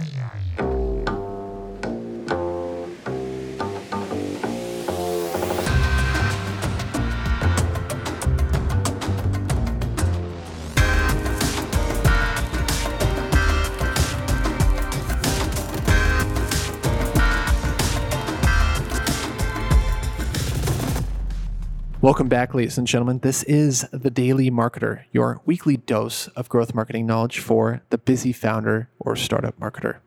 Yeah, yeah, yeah. Welcome back, ladies and gentlemen. This is the Daily Marketer, your weekly dose of growth marketing knowledge for the busy founder or startup marketer.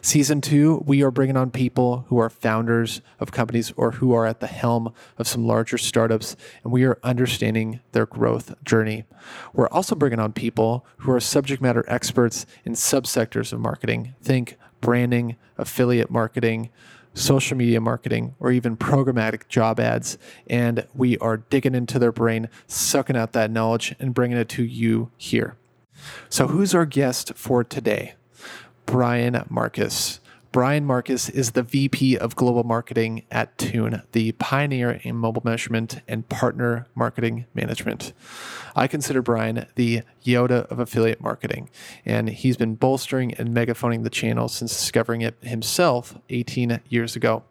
Season two, we are bringing on people who are founders of companies or who are at the helm of some larger startups, and we are understanding their growth journey. We're also bringing on people who are subject matter experts in subsectors of marketing. Think branding, affiliate marketing, social media marketing, or even programmatic job ads. And we are digging into their brain, sucking out that knowledge, and bringing it to you here. So, who's our guest for today? Brian Marcus. Brian Marcus is the VP of Global Marketing at Tune, the pioneer in mobile measurement and partner marketing management. I consider Brian the Yoda of affiliate marketing, and he's been bolstering and megaphoning the channel since discovering it himself 18 years ago.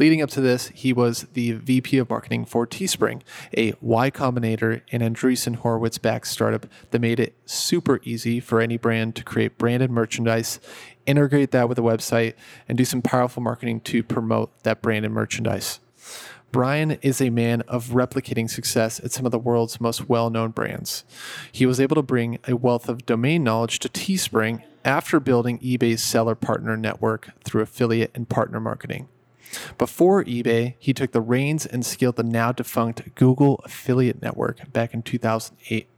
Leading up to this, he was the VP of marketing for Teespring, a Y Combinator and Andreessen Horowitz backed startup that made it super easy for any brand to create branded merchandise, integrate that with a website, and do some powerful marketing to promote that branded merchandise. Brian is a man of replicating success at some of the world's most well known brands. He was able to bring a wealth of domain knowledge to Teespring after building eBay's seller partner network through affiliate and partner marketing. Before eBay, he took the reins and scaled the now defunct Google affiliate network back in 2008.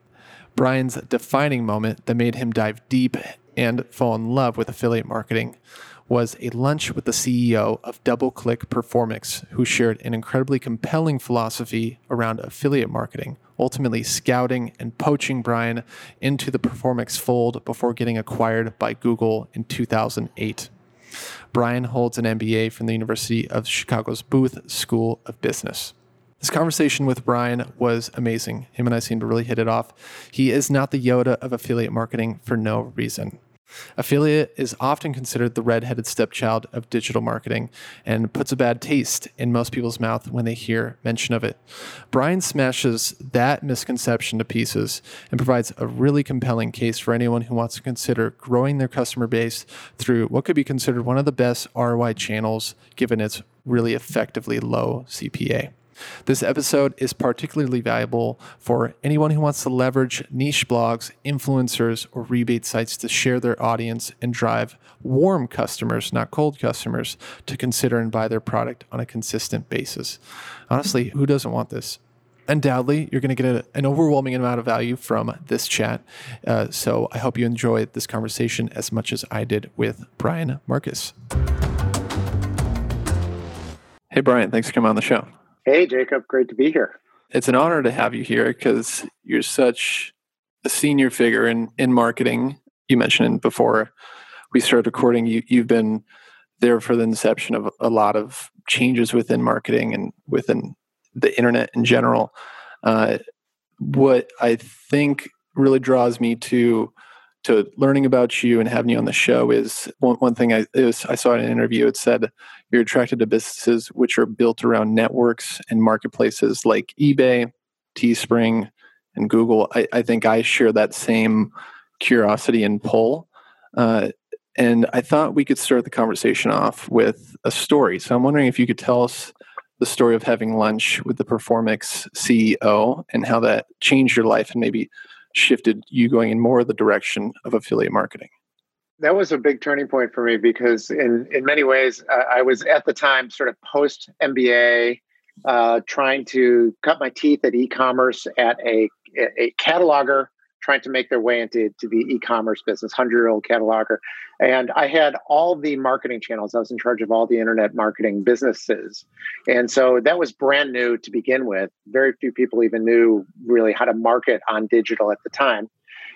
Brian's defining moment that made him dive deep and fall in love with affiliate marketing was a lunch with the CEO of DoubleClick Performics, who shared an incredibly compelling philosophy around affiliate marketing, ultimately scouting and poaching Brian into the Performics fold before getting acquired by Google in 2008. Brian holds an MBA from the University of Chicago's Booth School of Business. This conversation with Brian was amazing. Him and I seemed to really hit it off. He is not the Yoda of affiliate marketing for no reason. Affiliate is often considered the redheaded stepchild of digital marketing and puts a bad taste in most people's mouth when they hear mention of it. Brian smashes that misconception to pieces and provides a really compelling case for anyone who wants to consider growing their customer base through what could be considered one of the best ROI channels given its really effectively low CPA. This episode is particularly valuable for anyone who wants to leverage niche blogs, influencers, or rebate sites to share their audience and drive warm customers, not cold customers, to consider and buy their product on a consistent basis. Honestly, who doesn't want this? undoubtedly you're going to get an overwhelming amount of value from this chat. Uh, so I hope you enjoyed this conversation as much as I did with Brian Marcus. Hey, Brian, thanks for coming on the show. Hey, Jacob. Great to be here. It's an honor to have you here because you're such a senior figure in, in marketing. You mentioned before we started recording, you, you've been there for the inception of a lot of changes within marketing and within the internet in general. Uh, what I think really draws me to to learning about you and having you on the show is one, one thing I, was, I saw in an interview. It said you're attracted to businesses which are built around networks and marketplaces like eBay, Teespring, and Google. I, I think I share that same curiosity and pull. Uh, and I thought we could start the conversation off with a story. So I'm wondering if you could tell us the story of having lunch with the Performics CEO and how that changed your life and maybe shifted you going in more the direction of affiliate marketing? That was a big turning point for me because, in in many ways, uh, I was at the time sort of post MBA, uh, trying to cut my teeth at e-commerce at a a cataloger trying to make their way into to the e-commerce business, hundred-year-old cataloger. And I had all the marketing channels. I was in charge of all the internet marketing businesses. And so that was brand new to begin with. Very few people even knew really how to market on digital at the time.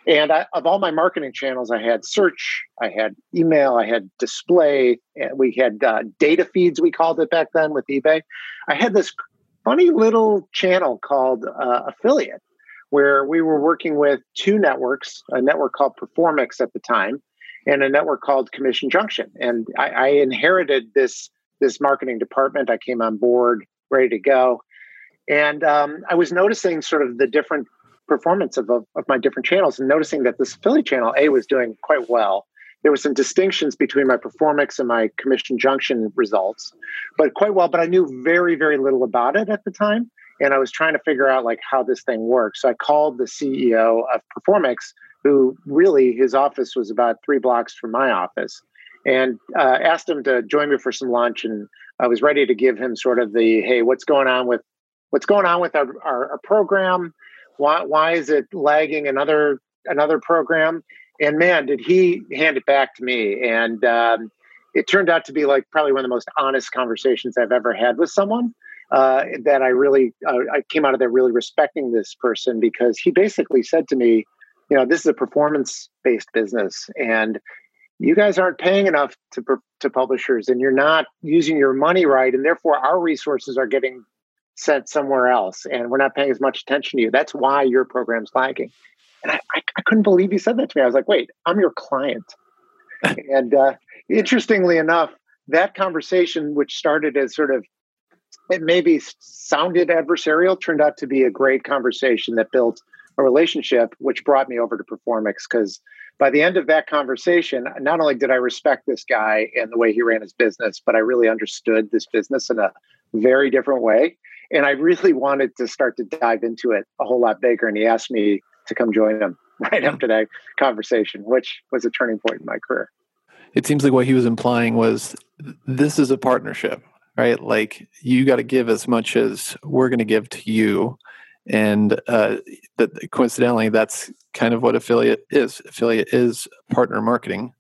And I, of all my marketing channels, I had search, I had email, I had display, we had uh, data feeds, we called it back then with eBay. I had this funny little channel called uh, affiliate where we were working with two networks, a network called Performics at the time, and a network called Commission Junction. And I, I inherited this this marketing department. I came on board ready to go, and um, I was noticing sort of the different performance of, of, of my different channels, and noticing that this affiliate channel A was doing quite well. There were some distinctions between my Performics and my Commission Junction results, but quite well. But I knew very very little about it at the time and I was trying to figure out like how this thing works. So I called the CEO of Performics, who really his office was about three blocks from my office, and uh, asked him to join me for some lunch. And I was ready to give him sort of the hey, what's going on with what's going on with our, our, our program? Why why is it lagging another another program? And man, did he hand it back to me? And um, it turned out to be like probably one of the most honest conversations I've ever had with someone uh, that I really uh, I came out of there really respecting this person because he basically said to me, you know, this is a performance based business and you guys aren't paying enough to to publishers and you're not using your money right and therefore our resources are getting sent somewhere else and we're not paying as much attention to you. That's why your program's lagging. And I, I, I couldn't believe he said that to me. I was like, wait, I'm your client. and uh, interestingly enough, that conversation, which started as sort of it maybe sounded adversarial turned out to be a great conversation that built a relationship which brought me over to performics because by the end of that conversation not only did i respect this guy and the way he ran his business but i really understood this business in a very different way. And i really wanted to start to dive into it a whole lot bigger. And he asked me to come join him right hmm. after that conversation which was a turning point in my career. It seems like what he was implying was this is a partnership right? Like you got to give as much as we're going to give to you. And uh, that coincidentally, that's kind of what affiliate is. Affiliate is partner marketing.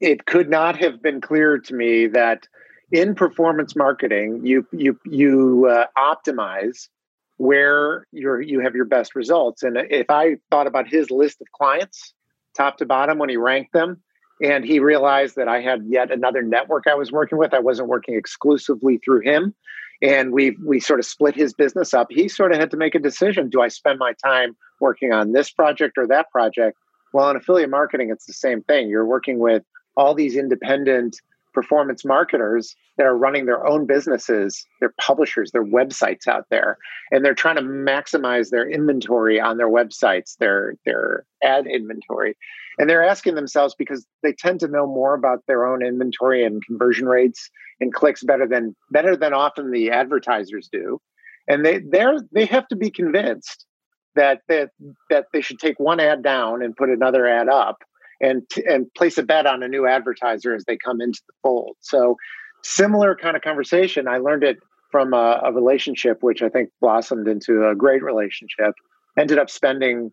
It could not have been clearer to me that in performance marketing, you you you uh, optimize where you you have your best results. And if I thought about his list of clients, top to bottom, when he ranked them, and he realized that I had yet another network I was working with. I wasn't working exclusively through him, and we we sort of split his business up. He sort of had to make a decision: Do I spend my time working on this project or that project? Well, in affiliate marketing, it's the same thing. You're working with all these independent performance marketers that are running their own businesses, their publishers, their websites out there, and they're trying to maximize their inventory on their websites, their their ad inventory. And they're asking themselves because they tend to know more about their own inventory and conversion rates and clicks better than better than often the advertisers do. And they they're they have to be convinced that that that they should take one ad down and put another ad up and and place a bet on a new advertiser as they come into the fold. So similar kind of conversation. I learned it from a, a relationship which I think blossomed into a great relationship. Ended up spending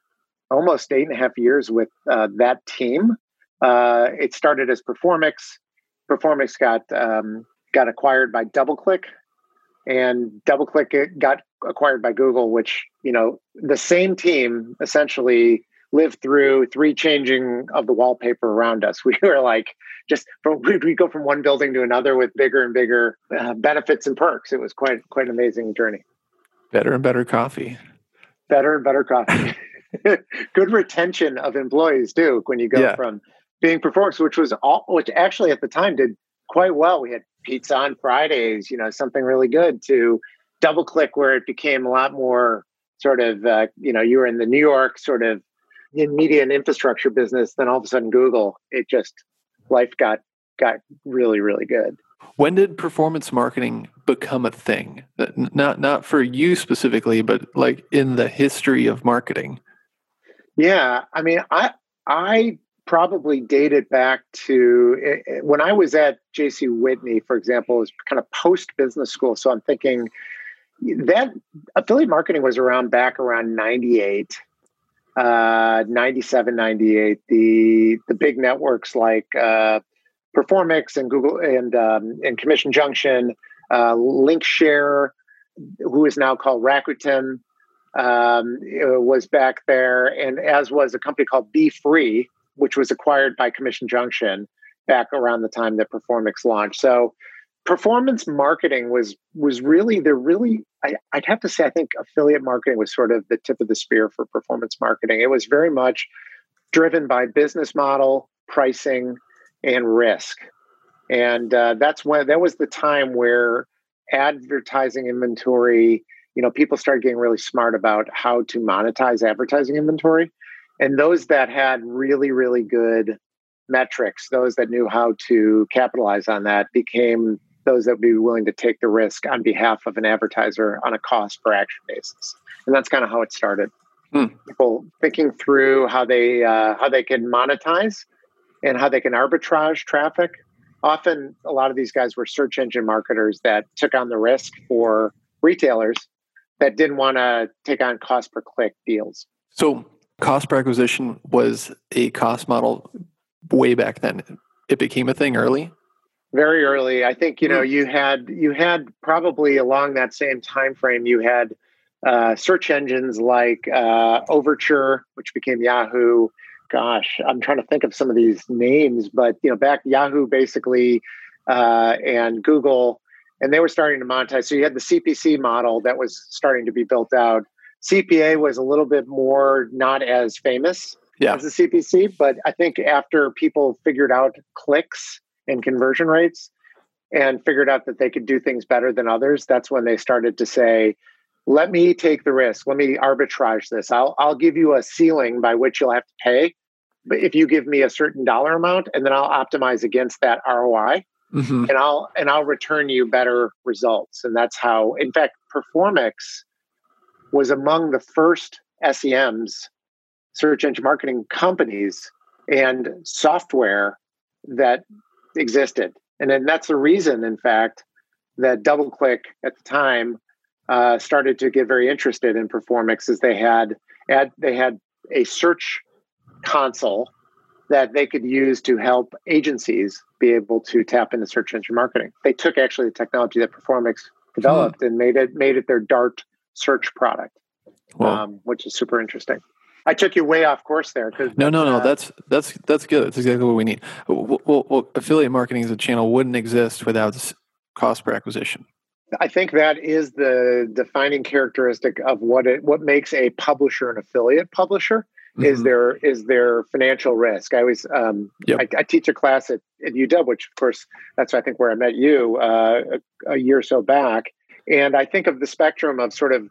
almost eight and a half years with uh, that team. Uh, it started as Performics. Performics got um, got acquired by DoubleClick, and DoubleClick got acquired by Google. Which you know, the same team essentially lived through three changing of the wallpaper around us. We were like just from, we go from one building to another with bigger and bigger uh, benefits and perks. It was quite quite an amazing journey. Better and better coffee. Better and better coffee. good retention of employees too when you go yeah. from being Performics which was all which actually at the time did quite well we had pizza on fridays you know something really good to double click where it became a lot more sort of uh, you know you were in the new york sort of in media and infrastructure business then all of a sudden google it just life got got really really good. When did performance marketing become a thing? Not not for you specifically but like in the history of marketing. Yeah, I mean, I I probably dated back to eh, eh, when I was at JC Whitney, for example, it was kind of post business school. So I'm thinking that affiliate marketing was around back around 98, uh, 97, 98. The the big networks like uh, Performics and Google and um, and Commission Junction, uh, LinkShare, who is now called Rakuten, um, was back there, and as was a company called Be Free, which was acquired by Commission Junction back around the time that Performics launched. So performance marketing was was really the really I, would have to say I think affiliate marketing was sort of the tip of the spear for performance marketing. It was very much driven by business model, pricing, and risk. And uh, that's when that was the time where advertising inventory, you know, people started getting really smart about how to monetize advertising inventory. And those that had really, really good metrics, those that knew how to capitalize on that, became those that would be willing to take the risk on behalf of an advertiser on a cost per action basis. And that's kind of how it started. Hmm. People thinking through how they uh, how they can monetize and how they can arbitrage traffic. Often, a lot of these guys were search engine marketers that took on the risk for retailers that didn't want to take on cost per click deals. So, cost per acquisition was a cost model way back then. It became a thing early very early i think you know hmm. you had you had probably along that same time frame you had uh, search engines like uh, overture which became yahoo gosh i'm trying to think of some of these names but you know back yahoo basically uh, and google and they were starting to monetize so you had the cpc model that was starting to be built out cpa was a little bit more not as famous yeah. as the cpc but i think after people figured out clicks and conversion rates and figured out that they could do things better than others, that's when they started to say, let me take the risk. Let me arbitrage this. I'll, I'll give you a ceiling by which you'll have to pay. But if you give me a certain dollar amount and then I'll optimize against that ROI mm-hmm. and I'll and I'll return you better results. And that's how in fact Performics was among the first SEMs, search engine marketing companies and software that existed. And then that's the reason, in fact, that DoubleClick at the time uh, started to get very interested in Performics, is they had ad, they had a search console that they could use to help agencies be able to tap into search engine marketing. They took actually the technology that Performics developed hmm. and made it made it their Dart search product, um, which is super interesting. I took you way off course there. Cause no, no, no. Uh, that's that's that's good. That's exactly what we need. Well, well, well, affiliate marketing as a channel wouldn't exist without cost per acquisition. I think that is the defining characteristic of what it what makes a publisher an affiliate publisher mm-hmm. is their is their financial risk. I always um, yep. I, I, teach a class at, at UW, which of course that's I think where I met you uh, a, a year or so back, and I think of the spectrum of sort of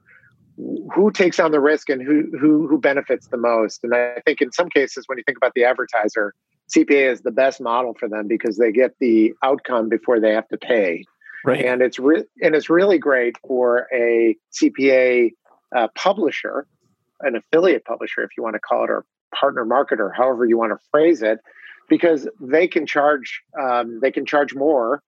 who takes on the risk and who who who benefits the most. And i think in some cases when you think about the advertiser cpa is the best model for them because they get the outcome before they have to pay. Right. And it's re- and it's really great for a cpa uh, publisher an affiliate publisher if you want to call it or partner marketer however you want to phrase it because they can charge um, they can charge more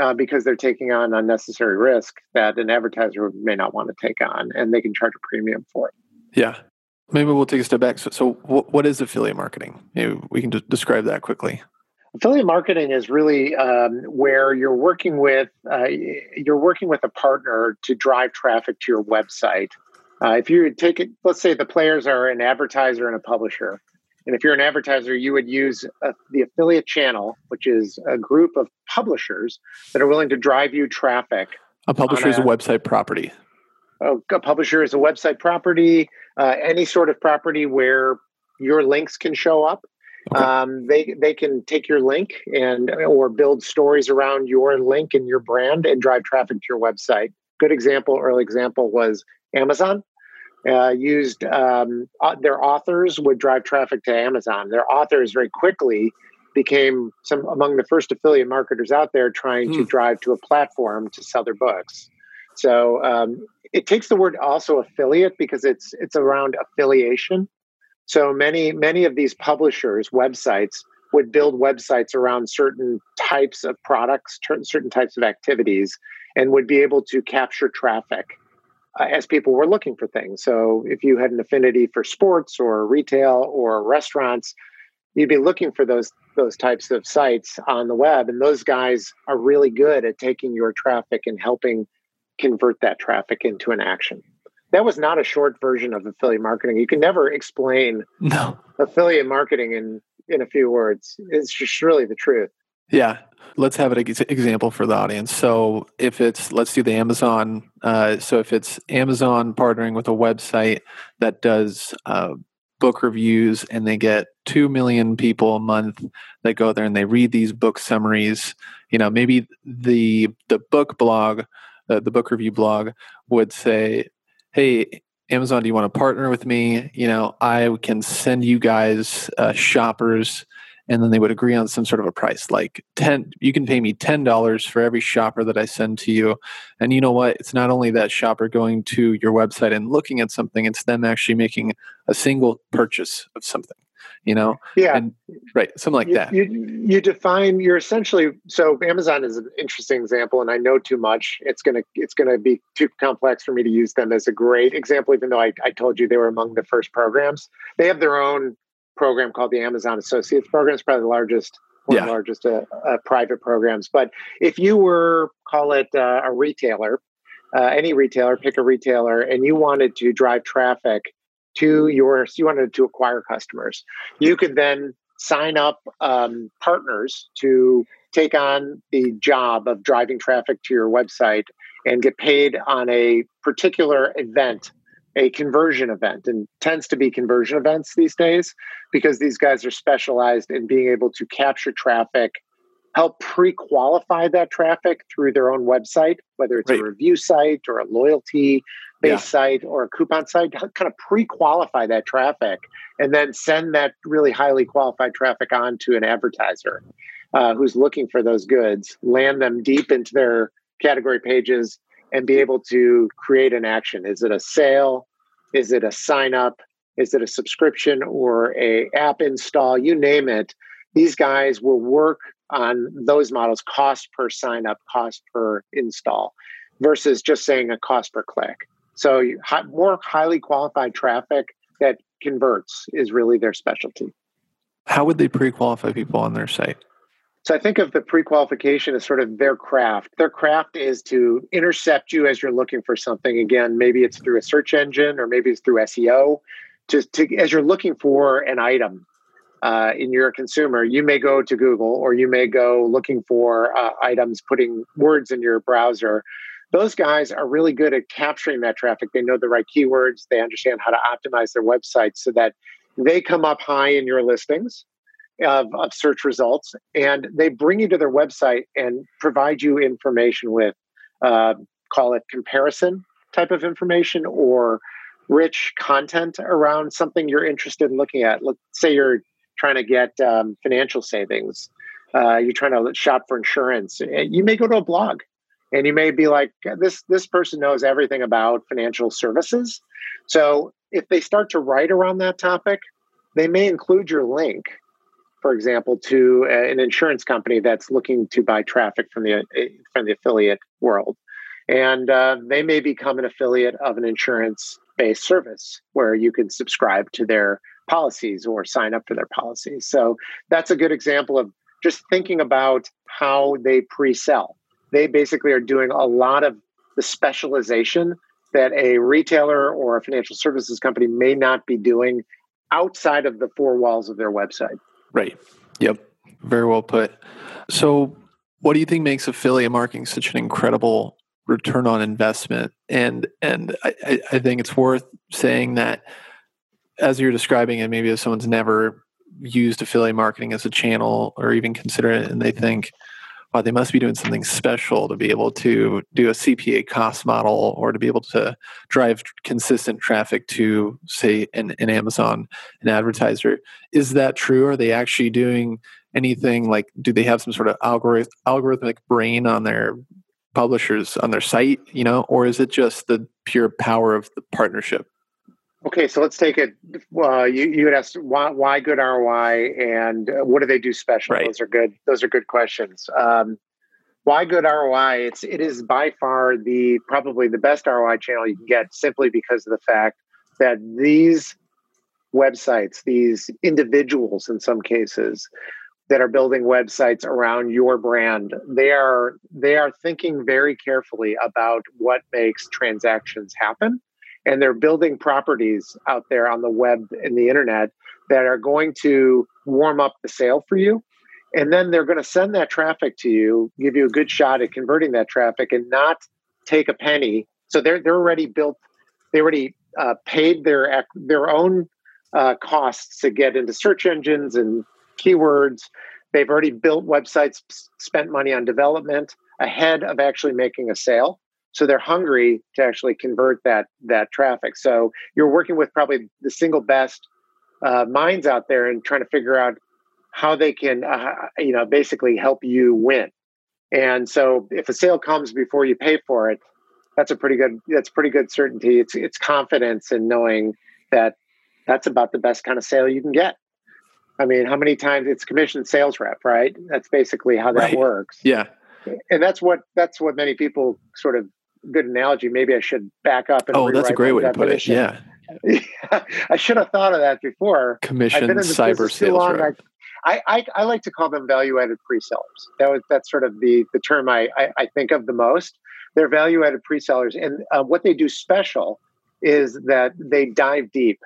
uh, because they're taking on unnecessary risk that an advertiser may not want to take on, and they can charge a premium for it. Yeah, maybe we'll take a step back. So, so what, what is affiliate marketing? Maybe we can just describe that quickly. Affiliate marketing is really um, where you're working with uh, you're working with a partner to drive traffic to your website. Uh, if you take it, let's say the players are an advertiser and a publisher, and if you're an advertiser, you would use a, the affiliate channel, which is a group of publishers that are willing to drive you traffic. A publisher is a, a, website property. A, a, publisher is a website property, uh, any sort of property where your links can show up. Okay. Um, they they can take your link and or build stories around your link and your brand and drive traffic to your website. Good example, early example was Amazon uh, used um, uh, their authors would drive traffic to Amazon. Their authors very quickly became some among the first affiliate marketers out there trying mm. to hmm. drive to a platform to sell their books. So um, it takes the word also affiliate because it's it's around affiliation. So many many of these publishers websites would build websites around certain types of products, certain types of activities, and would be able to capture traffic uh, as people were looking for things. So if you had an affinity for sports or retail or restaurants, you'd be looking for those those types of sites on the web. And those guys are really good at taking your traffic and helping convert that traffic into an action. That was not a short version of affiliate marketing. You can never explain no. affiliate marketing in in a few words. It's just really the truth yeah let's have an example for the audience. So if it's let's do the Amazon. Uh, so if it's Amazon partnering with a website that does uh, book reviews and they get 2 million people a month that go there and they read these book summaries you know maybe the the book blog uh, the book review blog would say hey amazon do you want to partner with me you know i can send you guys uh, shoppers and then they would agree on some sort of a price like 10 you can pay me $10 for every shopper that i send to you. And you know what? It's not only that shopper going to your website and looking at something it's them actually making a single purchase of something you know? Yeah. And, right something like you, that. you, you define you're essentially so amazon is an interesting example and i know too much. It's going to it's going to be too complex for me to use them as a great example even though I, I told you they were among the first programs. They have their own program called the Amazon Associates Program. It's probably the largest, one yeah. of the largest uh, uh, private programs. But if you were, call it uh, a retailer, uh, any retailer, pick a retailer, and you wanted to drive traffic to your, you wanted to acquire customers, you could then sign up um, partners to take on the job of driving traffic to your website and get paid on a particular event a conversion event and tends to be conversion events these days because these guys are specialized in being able to capture traffic help pre-qualify that traffic through their own website whether it's right. a review site or a loyalty based yeah. site or a coupon site kind of pre-qualify that traffic and then send that really highly qualified traffic on to an advertiser uh, who's looking for those goods land them deep into their category pages and be able to create an action. Is it a sale? Is it a sign up? Is it a subscription or a app install? You name it. These guys will work on those models cost per sign up, cost per install versus just saying a cost per click. So more highly qualified traffic that converts is really their specialty. How would they pre-qualify people on their site? So I think of the pre-qualification as sort of their craft. Their craft is to intercept you as you're looking for something. Again, maybe it's through a search engine or maybe it's through SEO. Just to, as you're looking for an item uh, in your consumer, you may go to Google or you may go looking for uh, items, putting words in your browser. Those guys are really good at capturing that traffic. They know the right keywords. They understand how to optimize their website so that they come up high in your listings of, of search results and they bring you to their website and provide you information with uh, call it comparison type of information or rich content around something you're interested in looking at. Let's say you're trying to get um, financial savings uh, you're trying to shop for insurance eh, you may go to a blog and you may be like this this person knows everything about financial services. So if they start to write around that topic they may include your link for example, to an insurance company that's looking to buy traffic from the from the affiliate world, and uh, they may become an affiliate of an insurance-based service where you can subscribe to their policies or sign up for their policies. So that's a good example of just thinking about how they pre-sell. They basically are doing a lot of the specialization that a retailer or a financial services company may not be doing outside of the four walls of their website. Right. Yep. Very well put. So, what do you think makes affiliate marketing such an incredible return on investment? And and I, I think it's worth saying that as you're describing it, maybe if someone's never used affiliate marketing as a channel or even consider it, and they think, wow, they must be doing something special to be able to do a CPA cost model or to be able to drive consistent traffic to, say, an, an Amazon, an advertiser. Is that true? Are they actually doing anything like, do they have some sort of algorithm, algorithmic brain on their publishers, on their site, you know, or is it just the pure power of the partnership? Okay, so let's take it. Uh, you you had asked why, why good ROI and uh, what do they do special? Right. Those are good. Those are good questions. Um, why good ROI? It's it is by far the probably the best ROI channel you can get simply because of the fact that these websites, these individuals in some cases that are building websites around your brand, they are they are thinking very carefully about what makes transactions happen and they're building properties out there on the web and the internet that are going to warm up the sale for you and then they're going to send that traffic to you give you a good shot at converting that traffic and not take a penny so they're they're already built they already uh, paid their their own uh, costs to get into search engines and keywords. They've already built websites, spent money on development ahead of actually making a sale. So they're hungry to actually convert that that traffic. So you're working with probably the single best uh, minds out there and trying to figure out how they can, uh, you know, basically help you win. And so if a sale comes before you pay for it, that's a pretty good that's pretty good certainty. It's it's confidence in knowing that that's about the best kind of sale you can get. I mean, how many times it's commissioned sales rep, right? That's basically how that right. works. Yeah. And that's what that's what many people sort of good analogy. Maybe I should back up and Oh, that's a great way to put it. Yeah. I should have thought of that before. Commission cyber sales long, rep. I, I, I, like to call them value-added pre-sellers. That was that's sort of the the term I, I, I think of the most. They're value-added pre-sellers, and uh, what they do special is that they dive deep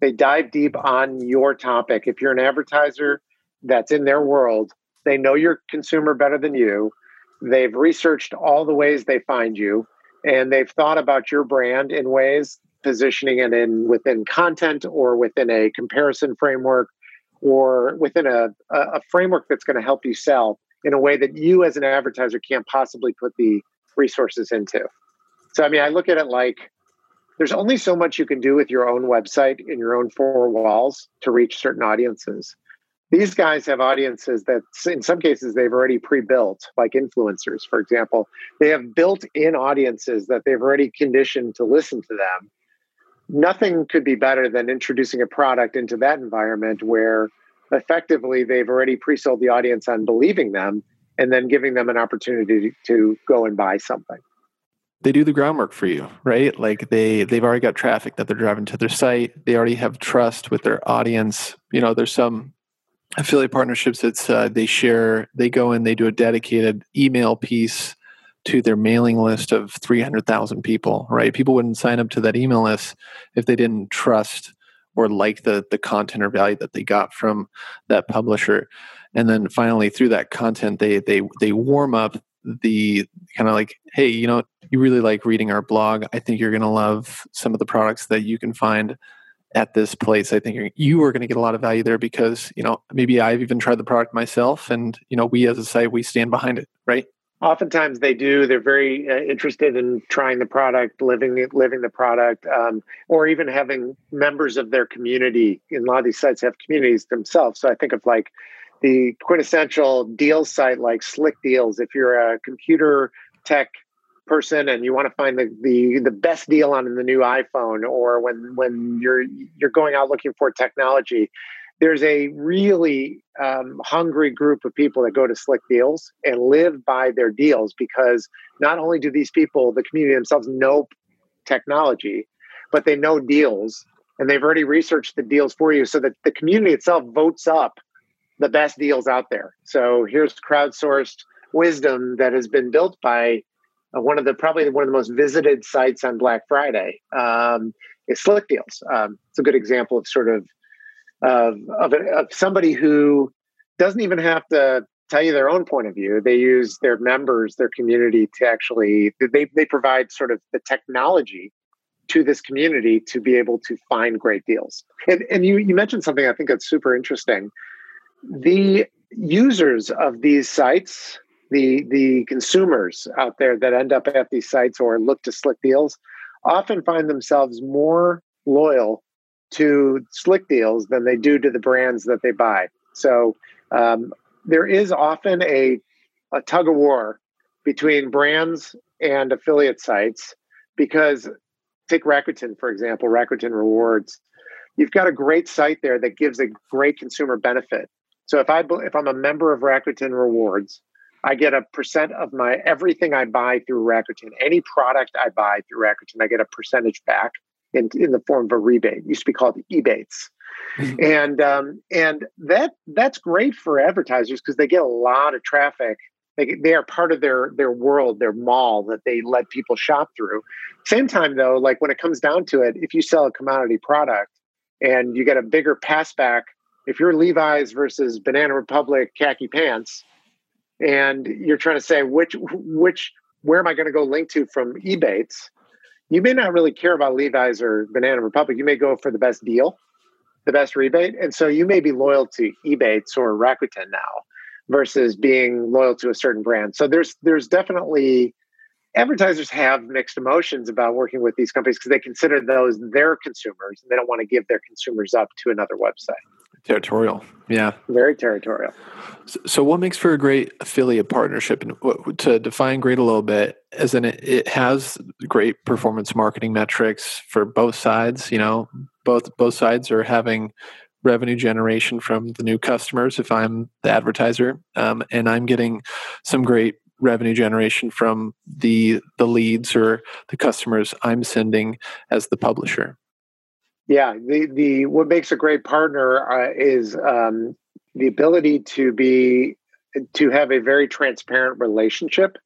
they dive deep on your topic. If you're an advertiser that's in their world, they know your consumer better than you. They've researched all the ways they find you, and they've thought about your brand in ways positioning it in within content or within a comparison framework or within a, a framework that's going to help you sell in a way that you as an advertiser can't possibly put the resources into. So, I mean, I look at it like there's only so much you can do with your own website in your own four walls to reach certain audiences. These guys have audiences that, in some cases, they've already pre built, like influencers, for example. They have built in audiences that they've already conditioned to listen to them. Nothing could be better than introducing a product into that environment where effectively they've already pre sold the audience on believing them and then giving them an opportunity to go and buy something they do the groundwork for you, right? Like they they've already got traffic that they're driving to their site. They already have trust with their audience. You know, there's some affiliate partnerships that's uh, they share. They go in, they do a dedicated email piece to their mailing list of 300,000 people, right? People wouldn't sign up to that email list if they didn't trust or like the the content or value that they got from that publisher. And then finally through that content they they they warm up the kind of like, hey, you know, you really like reading our blog. I think you're going to love some of the products that you can find at this place. I think you are going to get a lot of value there because, you know, maybe I've even tried the product myself and, you know, we as a site, we stand behind it, right? Oftentimes they do. They're very uh, interested in trying the product, living living the product, um, or even having members of their community. And a lot of these sites have communities themselves. So I think of like the quintessential deal site like Slick Deals. If you're a computer tech person and you want to find the, the the best deal on the new iPhone, or when when you're you're going out looking for technology, there's a really um, hungry group of people that go to Slick Deals and live by their deals because not only do these people, the community themselves, know technology, but they know deals and they've already researched the deals for you so that the community itself votes up the best deals out there. So here's crowdsourced wisdom that has been built by one of the probably one of the most visited sites on Black Friday. Um, is Slick Deals. Um, it's a good example of sort of of of, of somebody who doesn't even have to tell you their own point of view. They use their members, their community to actually they they provide sort of the technology to this community to be able to find great deals. And and you you mentioned something I think that's super interesting the users of these sites, the the consumers out there that end up at these sites or look to slick deals, often find themselves more loyal to slick deals than they do to the brands that they buy. So um, there is often a a tug of war between brands and affiliate sites because take Rakuten for example, Rakuten Rewards. You've got a great site there that gives a great consumer benefit so if I if I'm a member of Rakuten Rewards, I get a percent of my everything I buy through Rakuten. Any product I buy through Rakuten, I get a percentage back in, in the form of a rebate. It used to be called ebates. And um, and that that's great for advertisers because they get a lot of traffic. They, they are part of their their world, their mall that they let people shop through. Same time though, like when it comes down to it, if you sell a commodity product and you get a bigger passback if you're Levi's versus Banana Republic khaki pants, and you're trying to say which which where am I going to go link to from Ebates, you may not really care about Levi's or Banana Republic. You may go for the best deal. the best rebate. And so you may be loyal to Ebates or Rakuten now versus being loyal to a certain brand. So there's there's definitely advertisers have mixed emotions about working with these companies because they consider those their consumers and they don't want to give their consumers up to another website. Territorial, yeah, very territorial. So, so what makes for a great affiliate partnership? And to define great a little bit, as in it, it has great performance marketing metrics for both sides. You know, both both sides are having revenue generation from the new customers if I'm the advertiser, um, and I'm getting some great revenue generation from the the leads or the customers I'm sending as the publisher. Yeah, the the what makes a great partner uh, is um, the ability to be to have a very transparent relationship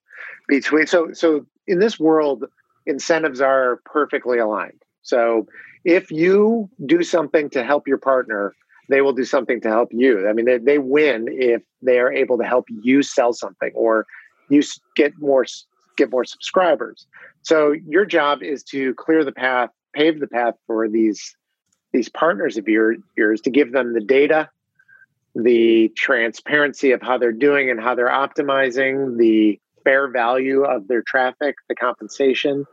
between. So so in this world, incentives are perfectly aligned. So if you do something to help your partner, they will do something to help you. I mean, they, they win if they are able to help you sell something or you get more get more subscribers. So your job is to clear the path, pave the path for these these partners of your, yours to give them the data, the transparency of how they're doing and how they're optimizing, the fair value of their traffic, the compensation,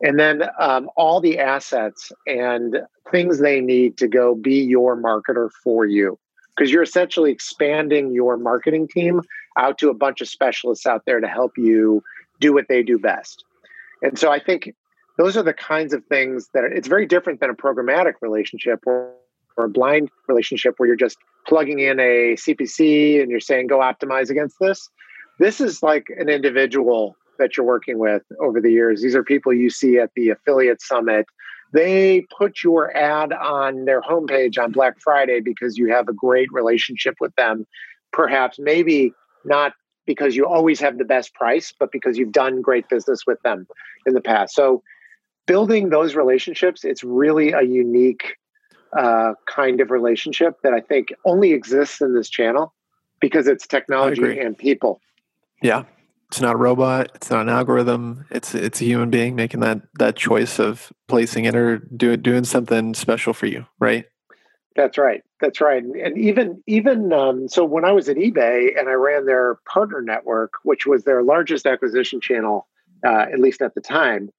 and then um, all the assets and things they need to go be your marketer for you because you're essentially expanding your marketing team out to a bunch of specialists out there to help you do what they do best. And so I think those are the kinds of things that are, it's very different than a programmatic relationship or, or a blind relationship where you're just plugging in a CPC and you're saying, go optimize against this. This is like an individual that you're working with over the years. These are people you see at the affiliate summit they put your ad on their homepage on Black Friday because you have a great relationship with them. Perhaps, maybe not because you always have the best price, but because you've done great business with them in the past. So, building those relationships, it's really a unique uh, kind of relationship that I think only exists in this channel because it's technology and people. Yeah, it's not a robot. It's not an algorithm. It's it's a human being making that that choice of placing it or doing doing something special for you right? That's right. That's right. And even even um, so when i was at ebay and i ran their partner network which was their largest acquisition channel uh, at least at the time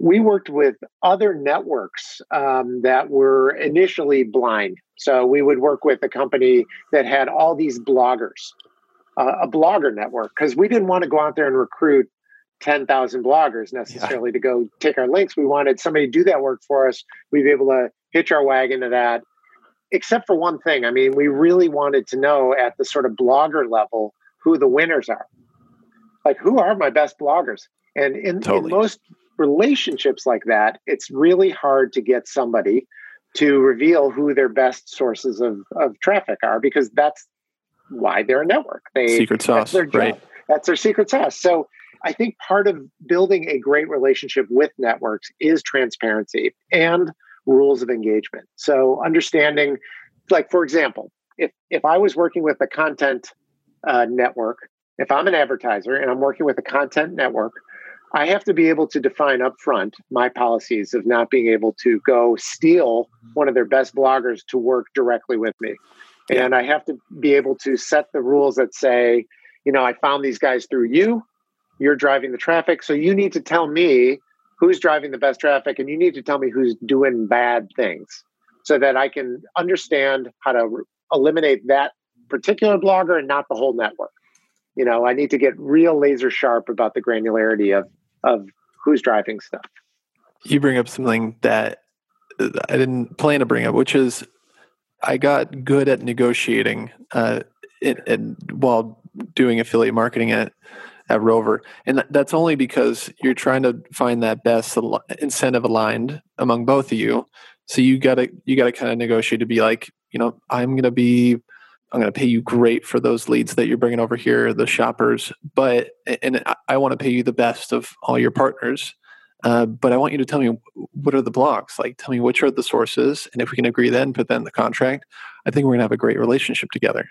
we worked with other networks um, that were initially blind so we would work with a company that had all these bloggers uh, a blogger network because we didn't want to go out there and recruit 10,000 bloggers necessarily yeah. to go take our links. We wanted somebody to do that work for us. We'd be able to hitch our wagon to that, except for one thing. I mean, we really wanted to know at the sort of blogger level who the winners are. Like, who are my best bloggers? And in, totally. in most relationships like that, it's really hard to get somebody to reveal who their best sources of, of traffic are because that's why they're a network. They secret sauce, that's right? That's their secret sauce. So I think part of building a great relationship with networks is transparency and rules of engagement. So understanding, like for example, if if I was working with a content uh, network, if I'm an advertiser and I'm working with a content network, I have to be able to define upfront my policies of not being able to go steal one of their best bloggers to work directly with me. And I have to be able to set the rules that say, you know, I found these guys through you. You're driving the traffic. So you need to tell me who's driving the best traffic and you need to tell me who's doing bad things so that I can understand how to re- eliminate that particular blogger and not the whole network. You know, I need to get real laser sharp about the granularity of of who's driving stuff. You bring up something that I didn't plan to bring up, which is I got good at negotiating uh, it, while doing affiliate marketing at at Rover, and that's only because you're trying to find that best incentive aligned among both of you. So you gotta you gotta kind of negotiate to be like, you know, I'm gonna be I'm going to pay you great for those leads that you're bringing over here, the shoppers. But and I want to pay you the best of all your partners. Uh, but I want you to tell me what are the blocks? Like, tell me which are the sources, and if we can agree then, put that in the contract. I think we're gonna have a great relationship together.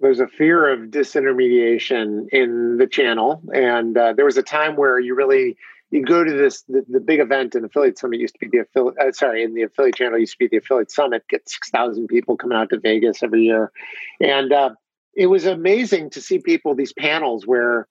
There's a fear of disintermediation in the channel, and uh, there was a time where you really you go to this the, the big event in affiliate summit used to be the affiliate uh, sorry in the affiliate channel used to be the affiliate summit get 6000 people coming out to vegas every year and uh, it was amazing to see people these panels where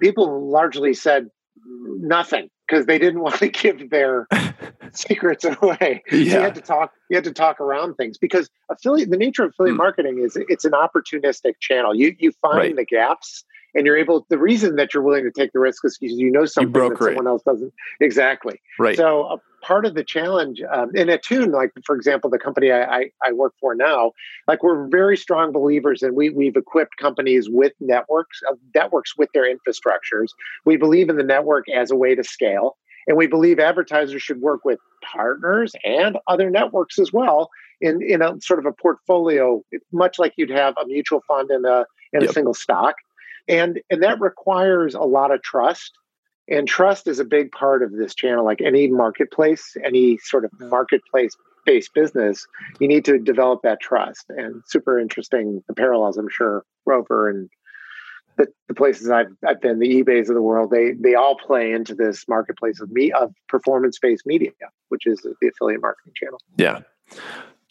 people largely said nothing because they didn't want to give their secrets away. Yeah. So you had to talk. You had to talk around things because affiliate. The nature of affiliate mm. marketing is it's an opportunistic channel. You you find right. the gaps and you're able the reason that you're willing to take the risk is because you know something you that someone else doesn't. Exactly. Right. So a part of the challenge um, in attune like for example the company I, I, I, work for now like we're very strong believers and we, we've equipped companies with networks uh, networks with their infrastructures. We believe in the network as a way to scale. And we believe advertisers should work with partners and other networks as well in, in a sort of a portfolio, much like you'd have a mutual fund and a, in yep. a single stock and and that requires a lot of trust. And trust is a big part of this channel like any marketplace any sort of marketplace based business you need to develop that trust. And super interesting the parallels i'm sure rover and the, the places I've, I've been the ebays of the world they they all play into this marketplace of me of performance based media which is the affiliate marketing channel. Yeah.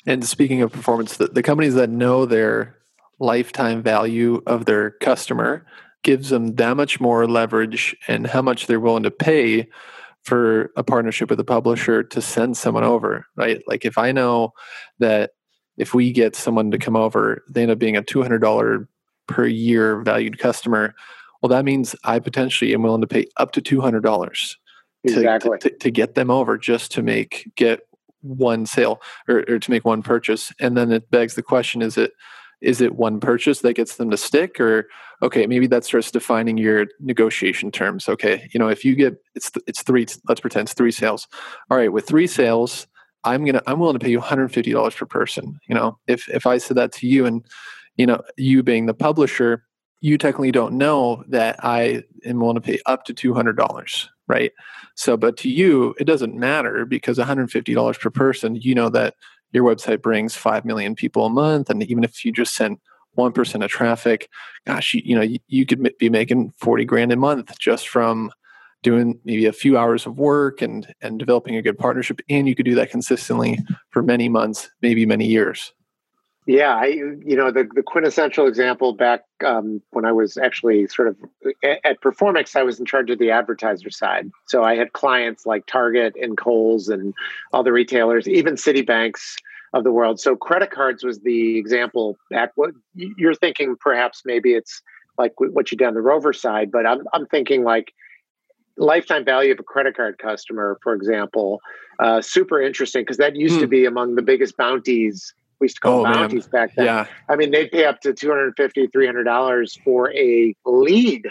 And speaking of performance the, the companies that know their lifetime value of their customer gives them that much more leverage and how much they're willing to pay for a partnership with a publisher to send someone over, right? Like if I know that if we get someone to come over, they end up being a $200 per year valued customer. Well, that means I potentially am willing to pay up to $200 exactly. to, to, to get them over just to make, get one sale or, or to make one purchase. And then it begs the question, is it, is it one purchase that gets them to stick? Or okay maybe that starts defining your negotiation terms. Okay you know if you get it's it's three let's pretend it's three sales. All right with three sales i'm gonna i'm willing to pay you $150 per person you know? If if i said that to you and you know you being the publisher you technically don't know that i am willing to pay up to $200 right? So but to you it doesn't matter because $150 per person you know that your website brings 5 million people a month and even if you just sent 1% of traffic gosh you, you know you, you, could be making 40 grand a month just from doing maybe a few hours of work and and developing a good partnership and you could do that consistently for many months maybe many years yeah, I you know the the quintessential example back um, when I was actually sort of at Performics, I was in charge of the advertiser side. So I had clients like Target and Kohl's and all the retailers, even Citibanks of the world. So credit cards was the example back. What you're thinking, perhaps maybe it's like what you did on the Rover side, but I'm I'm thinking like lifetime value of a credit card customer, for example, uh, super interesting because that used hmm. to be among the biggest bounties we used to call oh, bounties man. back then. Yeah. I mean, they'd pay up to 250 $300 for a lead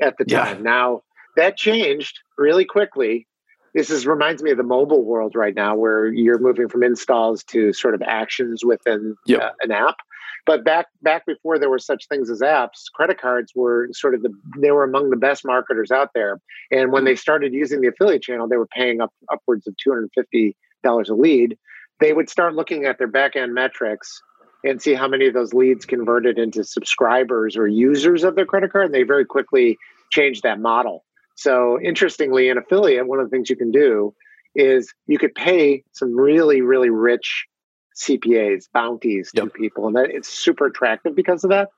at the time. Yeah. Now, that changed really quickly. This is reminds me of the mobile world right now, where you're moving from installs to sort of actions within yep. uh, an app. But back back before there were such things as apps, credit cards were sort of the they were among the best marketers out there. And when they started using the affiliate channel, they were paying up upwards of two hundred fifty dollars a lead they would start looking at their back end metrics and see how many of those leads converted into subscribers or users of their credit card. And they very quickly changed that model. So, interestingly, in affiliate, one of the things you can do is you could pay some really, really rich CPAs, bounties yep. to people. And that it's super attractive because of that.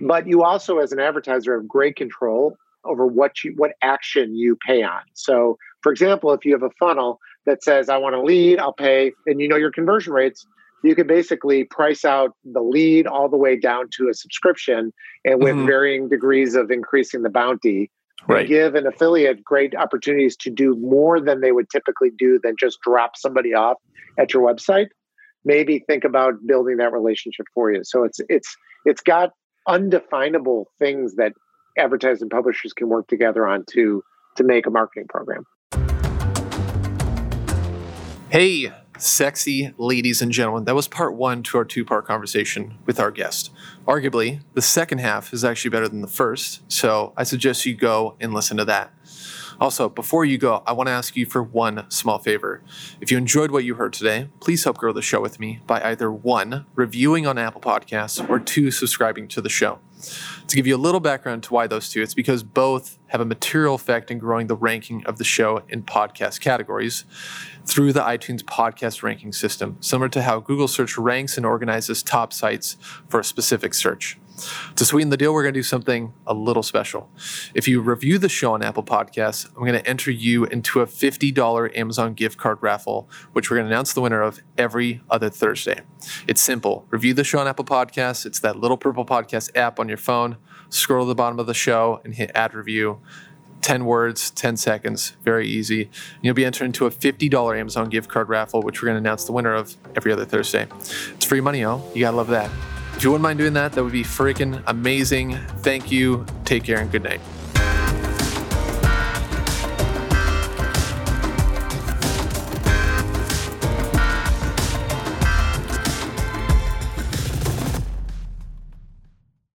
But you also, as an advertiser, have great control over what you what action you pay on. So, for example, if you have a funnel that says I want to lead, I'll pay, and you know your conversion rates, you can basically price out the lead all the way down to a subscription and with mm-hmm. varying degrees of increasing the bounty right. give an affiliate great opportunities to do more than they would typically do than just drop somebody off at your website maybe think about building that relationship for you so it's it's it's got undefinable things that advertising publishers can work together on to to make a marketing program Hey, sexy ladies and gentlemen, that was part one to our two part conversation with our guest. Arguably, the second half is actually better than the first, so I suggest you go and listen to that. Also, before you go, I want to ask you for one small favor. If you enjoyed what you heard today, please help grow the show with me by either one, reviewing on Apple Podcasts, or two, subscribing to the show. To give you a little background to why those two, it's because both have a material effect in growing the ranking of the show in podcast categories through the iTunes podcast ranking system, similar to how Google search ranks and organizes top sites for a specific search. To sweeten the deal, we're going to do something a little special. If you review the show on Apple Podcasts, I'm going to enter you into a $50 Amazon gift card raffle, which we're going to announce the winner of every other Thursday. It's simple. Review the show on Apple Podcasts. It's that little purple podcast app on your phone. Scroll to the bottom of the show and hit add review. 10 words, 10 seconds, very easy. You'll be entered into a $50 Amazon gift card raffle, which we're going to announce the winner of every other Thursday. It's free money, yo. You got to love that. If you wouldn't mind doing that, that would be freaking amazing. Thank you. Take care and good night.